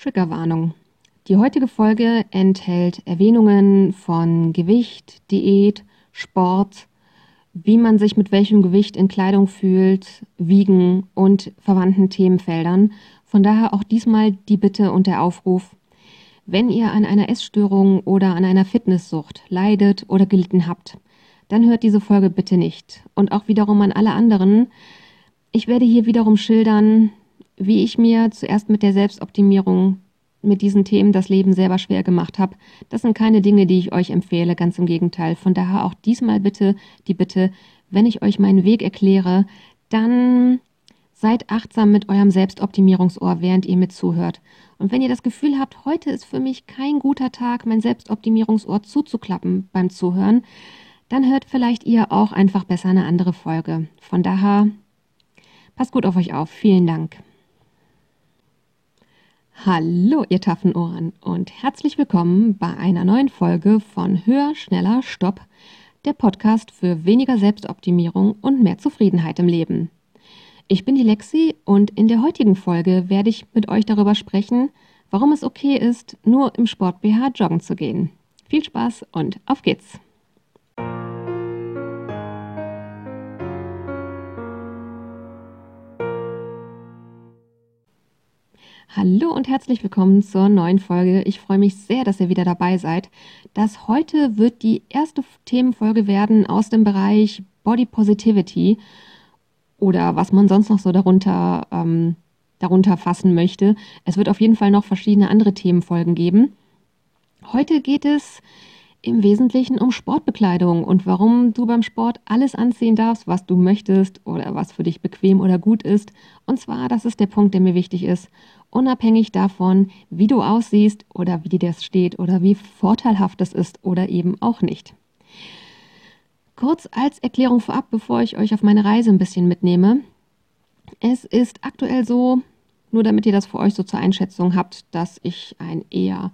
Triggerwarnung. Die heutige Folge enthält Erwähnungen von Gewicht, Diät, Sport, wie man sich mit welchem Gewicht in Kleidung fühlt, Wiegen und verwandten Themenfeldern. Von daher auch diesmal die Bitte und der Aufruf, wenn ihr an einer Essstörung oder an einer Fitnesssucht leidet oder gelitten habt, dann hört diese Folge bitte nicht. Und auch wiederum an alle anderen. Ich werde hier wiederum schildern, wie ich mir zuerst mit der Selbstoptimierung mit diesen Themen das Leben selber schwer gemacht habe. Das sind keine Dinge, die ich euch empfehle, ganz im Gegenteil. Von daher auch diesmal bitte die Bitte, wenn ich euch meinen Weg erkläre, dann seid achtsam mit eurem Selbstoptimierungsohr, während ihr mit zuhört. Und wenn ihr das Gefühl habt, heute ist für mich kein guter Tag, mein Selbstoptimierungsohr zuzuklappen beim Zuhören, dann hört vielleicht ihr auch einfach besser eine andere Folge. Von daher, passt gut auf euch auf. Vielen Dank. Hallo, ihr taffen Ohren und herzlich willkommen bei einer neuen Folge von Höher, Schneller, Stopp, der Podcast für weniger Selbstoptimierung und mehr Zufriedenheit im Leben. Ich bin die Lexi und in der heutigen Folge werde ich mit euch darüber sprechen, warum es okay ist, nur im Sport BH joggen zu gehen. Viel Spaß und auf geht's! Hallo und herzlich willkommen zur neuen Folge. Ich freue mich sehr, dass ihr wieder dabei seid. Das heute wird die erste Themenfolge werden aus dem Bereich Body Positivity oder was man sonst noch so darunter, ähm, darunter fassen möchte. Es wird auf jeden Fall noch verschiedene andere Themenfolgen geben. Heute geht es im Wesentlichen um Sportbekleidung und warum du beim Sport alles anziehen darfst, was du möchtest oder was für dich bequem oder gut ist. Und zwar, das ist der Punkt, der mir wichtig ist, unabhängig davon, wie du aussiehst oder wie dir das steht oder wie vorteilhaft es ist oder eben auch nicht. Kurz als Erklärung vorab, bevor ich euch auf meine Reise ein bisschen mitnehme. Es ist aktuell so, nur damit ihr das für euch so zur Einschätzung habt, dass ich ein eher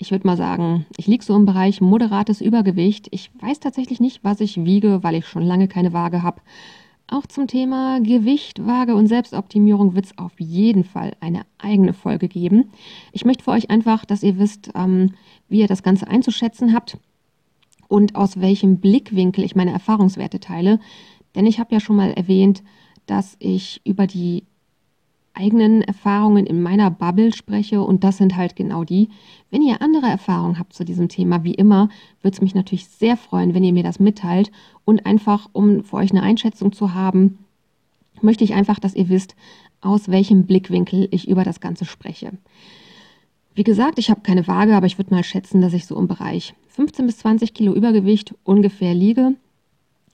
ich würde mal sagen, ich liege so im Bereich moderates Übergewicht. Ich weiß tatsächlich nicht, was ich wiege, weil ich schon lange keine Waage habe. Auch zum Thema Gewicht, Waage und Selbstoptimierung wird es auf jeden Fall eine eigene Folge geben. Ich möchte für euch einfach, dass ihr wisst, ähm, wie ihr das Ganze einzuschätzen habt und aus welchem Blickwinkel ich meine Erfahrungswerte teile. Denn ich habe ja schon mal erwähnt, dass ich über die eigenen Erfahrungen in meiner Bubble spreche und das sind halt genau die. Wenn ihr andere Erfahrungen habt zu diesem Thema, wie immer, würde es mich natürlich sehr freuen, wenn ihr mir das mitteilt und einfach, um für euch eine Einschätzung zu haben, möchte ich einfach, dass ihr wisst, aus welchem Blickwinkel ich über das Ganze spreche. Wie gesagt, ich habe keine Waage, aber ich würde mal schätzen, dass ich so im Bereich 15 bis 20 Kilo Übergewicht ungefähr liege.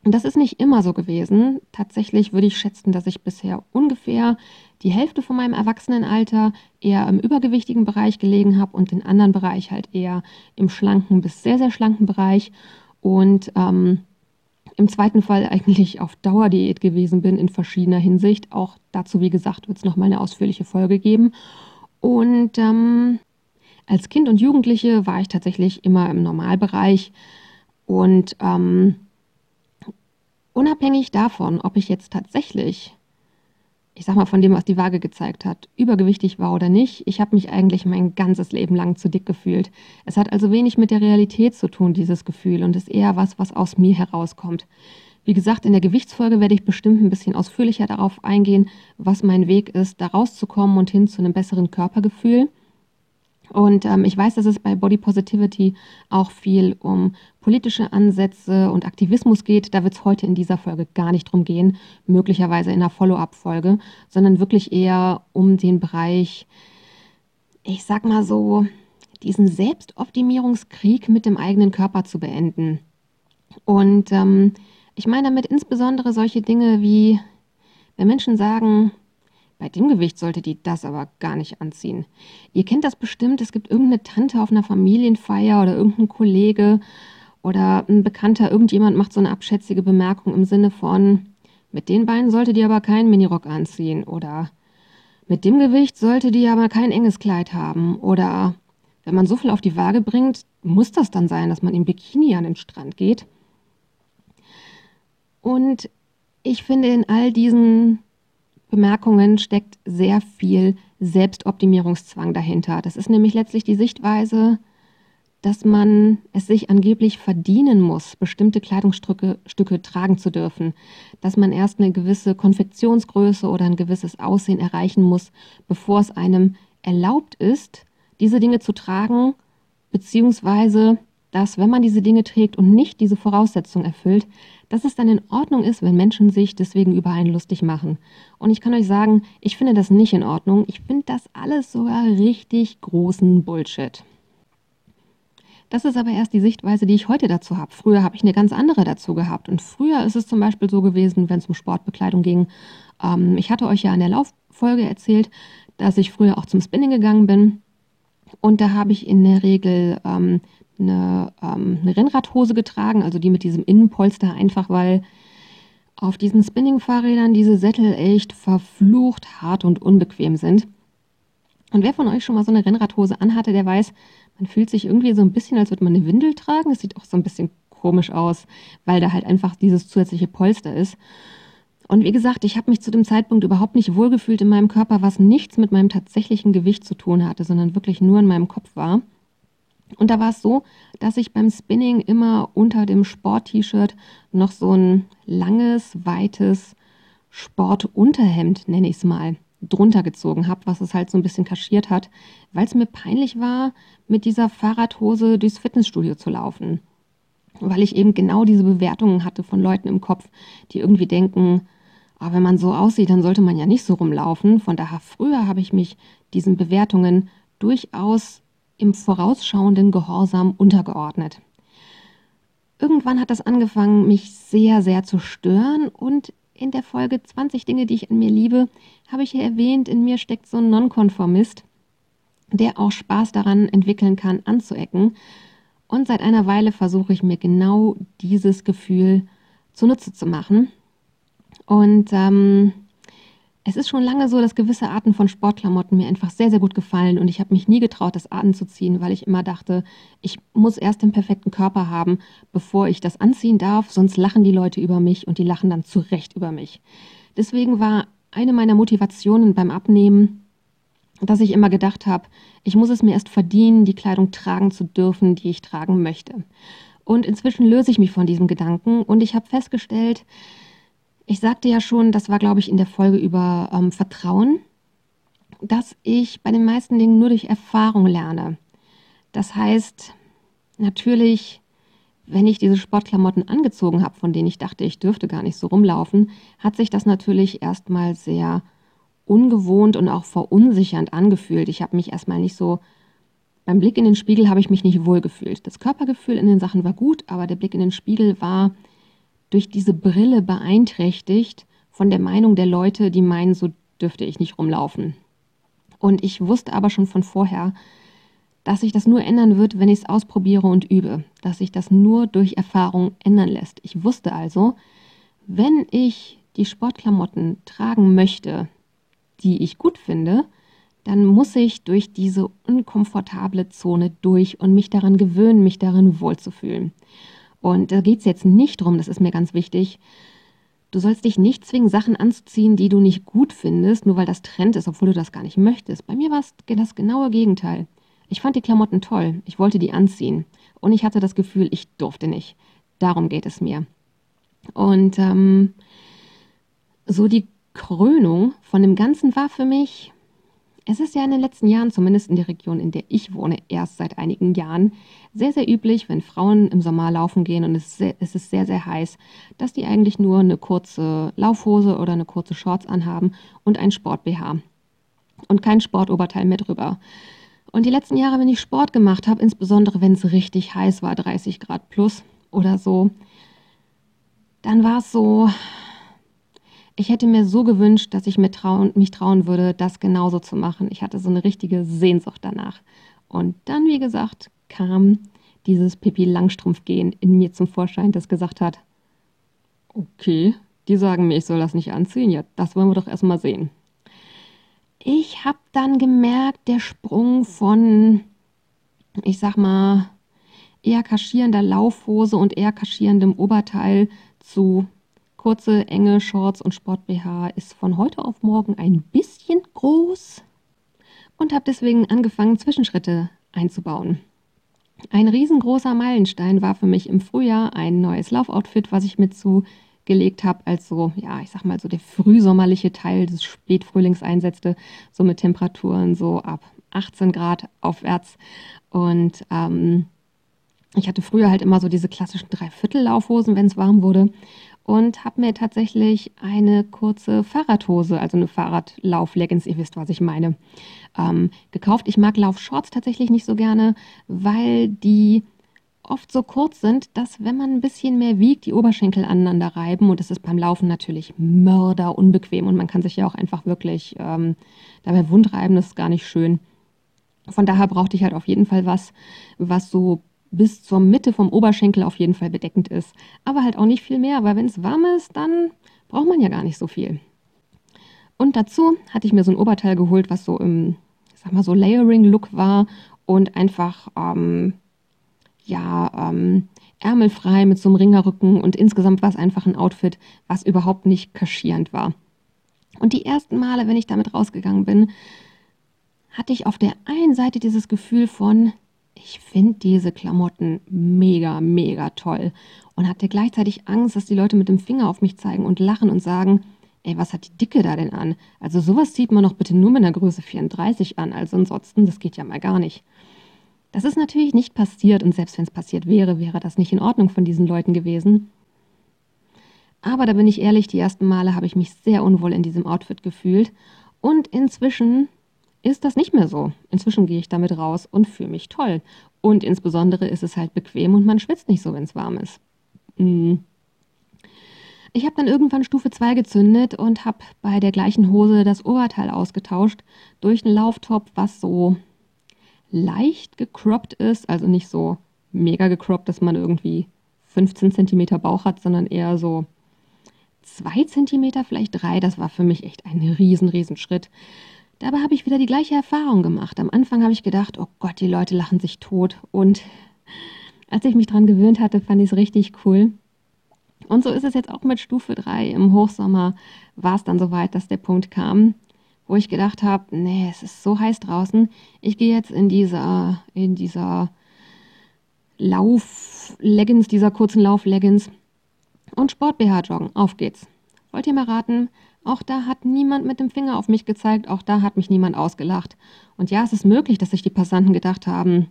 Und das ist nicht immer so gewesen. Tatsächlich würde ich schätzen, dass ich bisher ungefähr die Hälfte von meinem Erwachsenenalter eher im übergewichtigen Bereich gelegen habe und den anderen Bereich halt eher im schlanken bis sehr, sehr schlanken Bereich. Und ähm, im zweiten Fall eigentlich auf Dauerdiät gewesen bin in verschiedener Hinsicht. Auch dazu, wie gesagt, wird es nochmal eine ausführliche Folge geben. Und ähm, als Kind und Jugendliche war ich tatsächlich immer im Normalbereich und ähm, Unabhängig davon, ob ich jetzt tatsächlich, ich sag mal von dem, was die Waage gezeigt hat, übergewichtig war oder nicht, ich habe mich eigentlich mein ganzes Leben lang zu dick gefühlt. Es hat also wenig mit der Realität zu tun, dieses Gefühl, und ist eher was, was aus mir herauskommt. Wie gesagt, in der Gewichtsfolge werde ich bestimmt ein bisschen ausführlicher darauf eingehen, was mein Weg ist, da rauszukommen und hin zu einem besseren Körpergefühl. Und ähm, ich weiß, dass es bei Body Positivity auch viel um politische Ansätze und Aktivismus geht. Da wird es heute in dieser Folge gar nicht drum gehen, möglicherweise in einer Follow-up-Folge, sondern wirklich eher um den Bereich, ich sag mal so, diesen Selbstoptimierungskrieg mit dem eigenen Körper zu beenden. Und ähm, ich meine damit insbesondere solche Dinge wie, wenn Menschen sagen, bei dem Gewicht sollte die das aber gar nicht anziehen. Ihr kennt das bestimmt, es gibt irgendeine Tante auf einer Familienfeier oder irgendein Kollege oder ein Bekannter, irgendjemand macht so eine abschätzige Bemerkung im Sinne von, mit den Beinen sollte die aber keinen Minirock anziehen oder mit dem Gewicht sollte die aber kein enges Kleid haben oder wenn man so viel auf die Waage bringt, muss das dann sein, dass man im Bikini an den Strand geht. Und ich finde in all diesen Bemerkungen steckt sehr viel Selbstoptimierungszwang dahinter. Das ist nämlich letztlich die Sichtweise, dass man es sich angeblich verdienen muss, bestimmte Kleidungsstücke Stücke tragen zu dürfen, dass man erst eine gewisse Konfektionsgröße oder ein gewisses Aussehen erreichen muss, bevor es einem erlaubt ist, diese Dinge zu tragen, beziehungsweise dass, wenn man diese Dinge trägt und nicht diese Voraussetzung erfüllt, dass es dann in Ordnung ist, wenn Menschen sich deswegen über einen lustig machen. Und ich kann euch sagen, ich finde das nicht in Ordnung. Ich finde das alles sogar richtig großen Bullshit. Das ist aber erst die Sichtweise, die ich heute dazu habe. Früher habe ich eine ganz andere dazu gehabt. Und früher ist es zum Beispiel so gewesen, wenn es um Sportbekleidung ging. Ähm, ich hatte euch ja in der Lauffolge erzählt, dass ich früher auch zum Spinning gegangen bin. Und da habe ich in der Regel ähm, eine, ähm, eine Rennradhose getragen, also die mit diesem Innenpolster, einfach weil auf diesen Spinning-Fahrrädern diese Sättel echt verflucht hart und unbequem sind. Und wer von euch schon mal so eine Rennradhose anhatte, der weiß, man fühlt sich irgendwie so ein bisschen, als würde man eine Windel tragen. Es sieht auch so ein bisschen komisch aus, weil da halt einfach dieses zusätzliche Polster ist. Und wie gesagt, ich habe mich zu dem Zeitpunkt überhaupt nicht wohlgefühlt in meinem Körper, was nichts mit meinem tatsächlichen Gewicht zu tun hatte, sondern wirklich nur in meinem Kopf war. Und da war es so, dass ich beim Spinning immer unter dem Sport-T-Shirt noch so ein langes, weites Sportunterhemd, nenne ich es mal, drunter gezogen habe, was es halt so ein bisschen kaschiert hat, weil es mir peinlich war, mit dieser Fahrradhose durchs Fitnessstudio zu laufen. Weil ich eben genau diese Bewertungen hatte von Leuten im Kopf, die irgendwie denken, aber wenn man so aussieht, dann sollte man ja nicht so rumlaufen. Von daher früher habe ich mich diesen Bewertungen durchaus im vorausschauenden Gehorsam untergeordnet. Irgendwann hat das angefangen, mich sehr, sehr zu stören und in der Folge 20 Dinge, die ich in mir liebe, habe ich hier erwähnt, in mir steckt so ein Nonkonformist, der auch Spaß daran entwickeln kann, anzuecken. Und seit einer Weile versuche ich mir genau dieses Gefühl zunutze zu machen. Und ähm, es ist schon lange so, dass gewisse Arten von Sportklamotten mir einfach sehr, sehr gut gefallen und ich habe mich nie getraut, das anzuziehen, weil ich immer dachte, ich muss erst den perfekten Körper haben, bevor ich das anziehen darf, sonst lachen die Leute über mich und die lachen dann zu Recht über mich. Deswegen war eine meiner Motivationen beim Abnehmen, dass ich immer gedacht habe, ich muss es mir erst verdienen, die Kleidung tragen zu dürfen, die ich tragen möchte. Und inzwischen löse ich mich von diesem Gedanken und ich habe festgestellt, ich sagte ja schon, das war, glaube ich, in der Folge über ähm, Vertrauen, dass ich bei den meisten Dingen nur durch Erfahrung lerne. Das heißt, natürlich, wenn ich diese Sportklamotten angezogen habe, von denen ich dachte, ich dürfte gar nicht so rumlaufen, hat sich das natürlich erstmal sehr ungewohnt und auch verunsichernd angefühlt. Ich habe mich erstmal nicht so, beim Blick in den Spiegel habe ich mich nicht wohl gefühlt. Das Körpergefühl in den Sachen war gut, aber der Blick in den Spiegel war durch diese Brille beeinträchtigt von der Meinung der Leute, die meinen, so dürfte ich nicht rumlaufen. Und ich wusste aber schon von vorher, dass sich das nur ändern wird, wenn ich es ausprobiere und übe, dass sich das nur durch Erfahrung ändern lässt. Ich wusste also, wenn ich die Sportklamotten tragen möchte, die ich gut finde, dann muss ich durch diese unkomfortable Zone durch und mich daran gewöhnen, mich darin wohlzufühlen. Und da geht es jetzt nicht drum, das ist mir ganz wichtig. Du sollst dich nicht zwingen, Sachen anzuziehen, die du nicht gut findest, nur weil das Trend ist, obwohl du das gar nicht möchtest. Bei mir war es das genaue Gegenteil. Ich fand die Klamotten toll, ich wollte die anziehen und ich hatte das Gefühl, ich durfte nicht. Darum geht es mir. Und ähm, so die Krönung von dem Ganzen war für mich, es ist ja in den letzten Jahren, zumindest in der Region, in der ich wohne, erst seit einigen Jahren sehr, sehr üblich, wenn Frauen im Sommer laufen gehen und es ist, sehr, sehr heiß, dass die eigentlich nur eine kurze Laufhose oder eine kurze Shorts anhaben und ein Sport-BH. Und kein Sportoberteil mehr drüber. Und die letzten Jahre, wenn ich Sport gemacht habe, insbesondere wenn es richtig heiß war, 30 Grad plus oder so, dann war es so, ich hätte mir so gewünscht, dass ich mir trauen, mich trauen würde, das genauso zu machen. Ich hatte so eine richtige Sehnsucht danach. Und dann, wie gesagt, kam dieses Pippi Langstrumpf-Gehen in mir zum Vorschein, das gesagt hat, okay, die sagen mir, ich soll das nicht anziehen. Ja, das wollen wir doch erstmal sehen. Ich habe dann gemerkt, der Sprung von, ich sag mal, eher kaschierender Laufhose und eher kaschierendem Oberteil zu kurze, enge Shorts und Sport-BH ist von heute auf morgen ein bisschen groß. und habe deswegen angefangen, Zwischenschritte einzubauen. Ein riesengroßer Meilenstein war für mich im Frühjahr ein neues Laufoutfit, was ich mit zugelegt habe, als so, ja, ich sag mal, so der frühsommerliche Teil des Spätfrühlings einsetzte, so mit Temperaturen so ab 18 Grad aufwärts. Und ähm, ich hatte früher halt immer so diese klassischen Dreiviertel-Laufhosen, wenn es warm wurde. Und habe mir tatsächlich eine kurze Fahrradhose, also eine Fahrradlauf-Leggings, ihr wisst, was ich meine, ähm, gekauft. Ich mag Laufshorts tatsächlich nicht so gerne, weil die oft so kurz sind, dass wenn man ein bisschen mehr wiegt, die Oberschenkel aneinander reiben. Und das ist beim Laufen natürlich mörder unbequem und man kann sich ja auch einfach wirklich ähm, dabei wundreiben. Das ist gar nicht schön. Von daher brauchte ich halt auf jeden Fall was, was so bis zur Mitte vom Oberschenkel auf jeden Fall bedeckend ist. Aber halt auch nicht viel mehr, weil wenn es warm ist, dann braucht man ja gar nicht so viel. Und dazu hatte ich mir so ein Oberteil geholt, was so im, sag mal, so Layering-Look war und einfach, ähm, ja, ähm, ärmelfrei mit so einem Ringerrücken und insgesamt war es einfach ein Outfit, was überhaupt nicht kaschierend war. Und die ersten Male, wenn ich damit rausgegangen bin, hatte ich auf der einen Seite dieses Gefühl von, ich finde diese Klamotten mega, mega toll und hatte gleichzeitig Angst, dass die Leute mit dem Finger auf mich zeigen und lachen und sagen, ey, was hat die Dicke da denn an? Also sowas zieht man doch bitte nur mit einer Größe 34 an, also ansonsten, das geht ja mal gar nicht. Das ist natürlich nicht passiert und selbst wenn es passiert wäre, wäre das nicht in Ordnung von diesen Leuten gewesen. Aber da bin ich ehrlich, die ersten Male habe ich mich sehr unwohl in diesem Outfit gefühlt und inzwischen ist das nicht mehr so. Inzwischen gehe ich damit raus und fühle mich toll. Und insbesondere ist es halt bequem und man schwitzt nicht so, wenn es warm ist. Mm. Ich habe dann irgendwann Stufe 2 gezündet und habe bei der gleichen Hose das Oberteil ausgetauscht durch einen Lauftop, was so leicht gecroppt ist, also nicht so mega gecroppt, dass man irgendwie 15 cm Bauch hat, sondern eher so 2 cm, vielleicht 3. Das war für mich echt ein riesen, riesen Schritt. Dabei habe ich wieder die gleiche Erfahrung gemacht. Am Anfang habe ich gedacht, oh Gott, die Leute lachen sich tot. Und als ich mich daran gewöhnt hatte, fand ich es richtig cool. Und so ist es jetzt auch mit Stufe 3. Im Hochsommer war es dann soweit, dass der Punkt kam, wo ich gedacht habe, nee, es ist so heiß draußen. Ich gehe jetzt in dieser, in dieser Lauf-Leggings, dieser kurzen Lauf-Leggings und Sport-BH joggen. Auf geht's. Wollt ihr mal raten, auch da hat niemand mit dem Finger auf mich gezeigt, auch da hat mich niemand ausgelacht. Und ja, es ist möglich, dass sich die Passanten gedacht haben,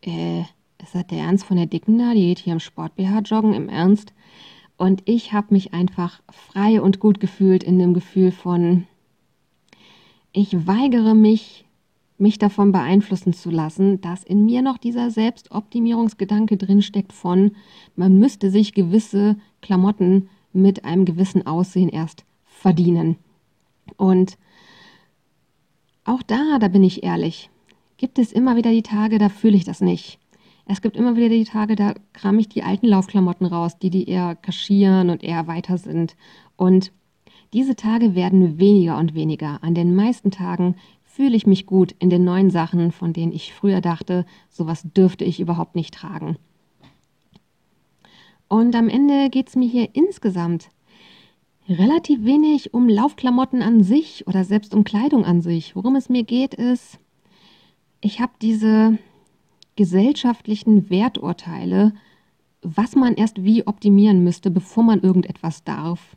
äh, ist das der Ernst von der Dicken da? Die geht hier im Sport-BH joggen, im Ernst? Und ich habe mich einfach frei und gut gefühlt in dem Gefühl von, ich weigere mich, mich davon beeinflussen zu lassen, dass in mir noch dieser Selbstoptimierungsgedanke drinsteckt von, man müsste sich gewisse Klamotten mit einem gewissen Aussehen erst verdienen. Und auch da, da bin ich ehrlich, gibt es immer wieder die Tage, da fühle ich das nicht. Es gibt immer wieder die Tage, da kram ich die alten Laufklamotten raus, die, die eher kaschieren und eher weiter sind. Und diese Tage werden weniger und weniger. An den meisten Tagen fühle ich mich gut in den neuen Sachen, von denen ich früher dachte, sowas dürfte ich überhaupt nicht tragen. Und am Ende geht es mir hier insgesamt relativ wenig um Laufklamotten an sich oder selbst um Kleidung an sich. Worum es mir geht, ist, ich habe diese gesellschaftlichen Werturteile, was man erst wie optimieren müsste, bevor man irgendetwas darf.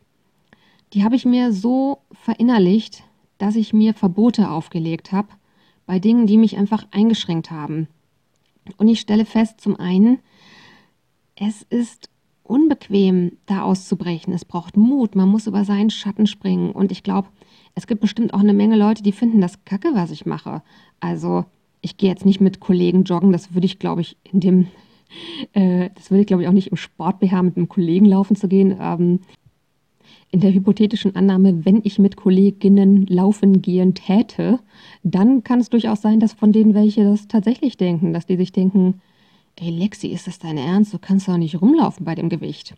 Die habe ich mir so verinnerlicht, dass ich mir Verbote aufgelegt habe bei Dingen, die mich einfach eingeschränkt haben. Und ich stelle fest, zum einen, es ist unbequem, da auszubrechen. Es braucht Mut, man muss über seinen Schatten springen. Und ich glaube, es gibt bestimmt auch eine Menge Leute, die finden das kacke, was ich mache. Also, ich gehe jetzt nicht mit Kollegen joggen, das würde ich, glaube ich, in dem, äh, das würde ich, glaube ich, auch nicht im Sport-BH mit einem Kollegen laufen zu gehen. Ähm, in der hypothetischen Annahme, wenn ich mit Kolleginnen laufen gehen täte, dann kann es durchaus sein, dass von denen welche das tatsächlich denken, dass die sich denken, Ey, Lexi, ist das dein Ernst? Du kannst doch nicht rumlaufen bei dem Gewicht.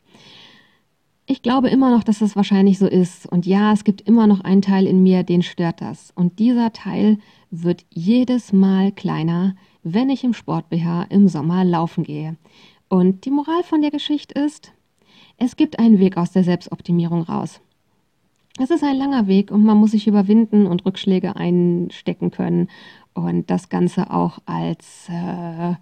Ich glaube immer noch, dass das wahrscheinlich so ist. Und ja, es gibt immer noch einen Teil in mir, den stört das. Und dieser Teil wird jedes Mal kleiner, wenn ich im Sport-BH im Sommer laufen gehe. Und die Moral von der Geschichte ist, es gibt einen Weg aus der Selbstoptimierung raus. Es ist ein langer Weg und man muss sich überwinden und Rückschläge einstecken können und das Ganze auch als äh,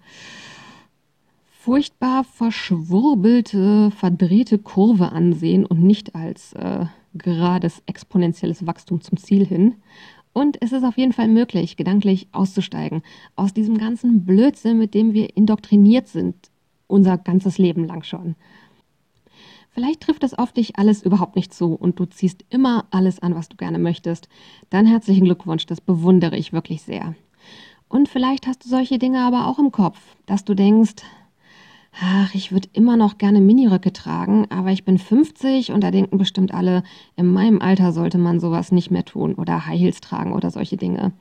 furchtbar verschwurbelte, verdrehte Kurve ansehen und nicht als äh, gerades exponentielles Wachstum zum Ziel hin. Und es ist auf jeden Fall möglich, gedanklich auszusteigen aus diesem ganzen Blödsinn, mit dem wir indoktriniert sind, unser ganzes Leben lang schon. Vielleicht trifft das auf dich alles überhaupt nicht zu und du ziehst immer alles an, was du gerne möchtest. Dann herzlichen Glückwunsch, das bewundere ich wirklich sehr. Und vielleicht hast du solche Dinge aber auch im Kopf, dass du denkst, ach, ich würde immer noch gerne Miniröcke tragen, aber ich bin 50 und da denken bestimmt alle, in meinem Alter sollte man sowas nicht mehr tun oder High Heels tragen oder solche Dinge.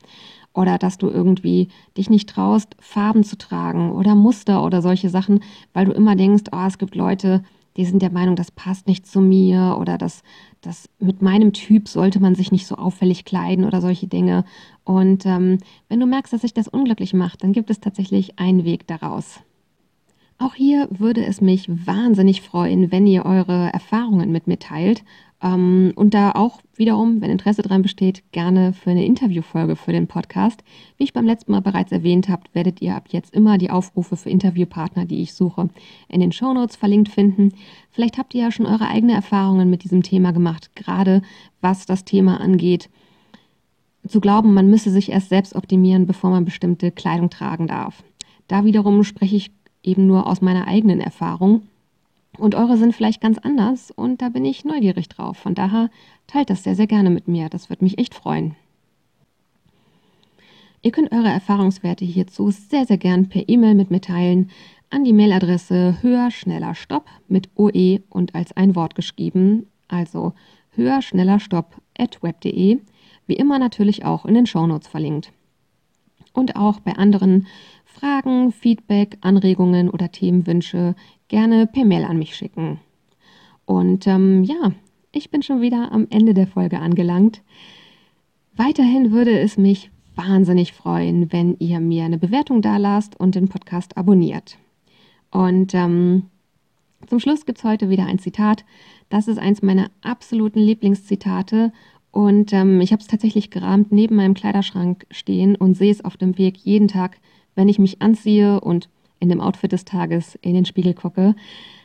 Oder dass du irgendwie dich nicht traust, Farben zu tragen oder Muster oder solche Sachen, weil du immer denkst, oh, es gibt Leute, die sind der Meinung, das passt nicht zu mir oder das, das mit meinem Typ sollte man sich nicht so auffällig kleiden oder solche Dinge. Und ähm, wenn du merkst, dass sich das unglücklich macht, dann gibt es tatsächlich einen Weg daraus. Auch hier würde es mich wahnsinnig freuen, wenn ihr eure Erfahrungen mit mir teilt ähm, und da auch wiederum, wenn Interesse daran besteht, gerne für eine Interviewfolge für den Podcast. Wie ich beim letzten Mal bereits erwähnt habe, werdet ihr ab jetzt immer die Aufrufe für Interviewpartner, die ich suche, in den Shownotes verlinkt finden. Vielleicht habt ihr ja schon eure eigenen Erfahrungen mit diesem Thema gemacht, gerade was das Thema angeht. Zu glauben, man müsse sich erst selbst optimieren, bevor man bestimmte Kleidung tragen darf. Da wiederum spreche ich eben nur aus meiner eigenen Erfahrung und eure sind vielleicht ganz anders und da bin ich neugierig drauf. Von daher teilt das sehr, sehr gerne mit mir. Das wird mich echt freuen. Ihr könnt eure Erfahrungswerte hierzu sehr, sehr gern per E-Mail mit mir teilen an die Mailadresse höher, schneller, stopp mit OE und als ein Wort geschrieben, also höher, schneller, stopp at web.de, wie immer natürlich auch in den Shownotes verlinkt. Und auch bei anderen Fragen, Feedback, Anregungen oder Themenwünsche gerne per Mail an mich schicken. Und ähm, ja, ich bin schon wieder am Ende der Folge angelangt. Weiterhin würde es mich wahnsinnig freuen, wenn ihr mir eine Bewertung da lasst und den Podcast abonniert. Und ähm, zum Schluss gibt es heute wieder ein Zitat. Das ist eins meiner absoluten Lieblingszitate. Und ähm, ich habe es tatsächlich gerahmt neben meinem Kleiderschrank stehen und sehe es auf dem Weg jeden Tag, wenn ich mich anziehe und in dem Outfit des Tages in den Spiegel gucke.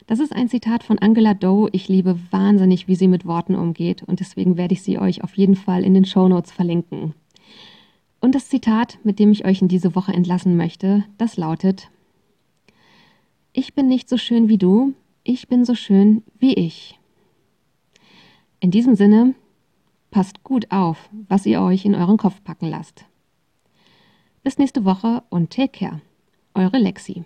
Das ist ein Zitat von Angela Doe. Ich liebe wahnsinnig, wie sie mit Worten umgeht und deswegen werde ich sie euch auf jeden Fall in den Show Notes verlinken. Und das Zitat, mit dem ich euch in diese Woche entlassen möchte, das lautet: Ich bin nicht so schön wie du, ich bin so schön wie ich. In diesem Sinne, passt gut auf, was ihr euch in euren Kopf packen lasst. Bis nächste Woche und take care. Eure Lexi.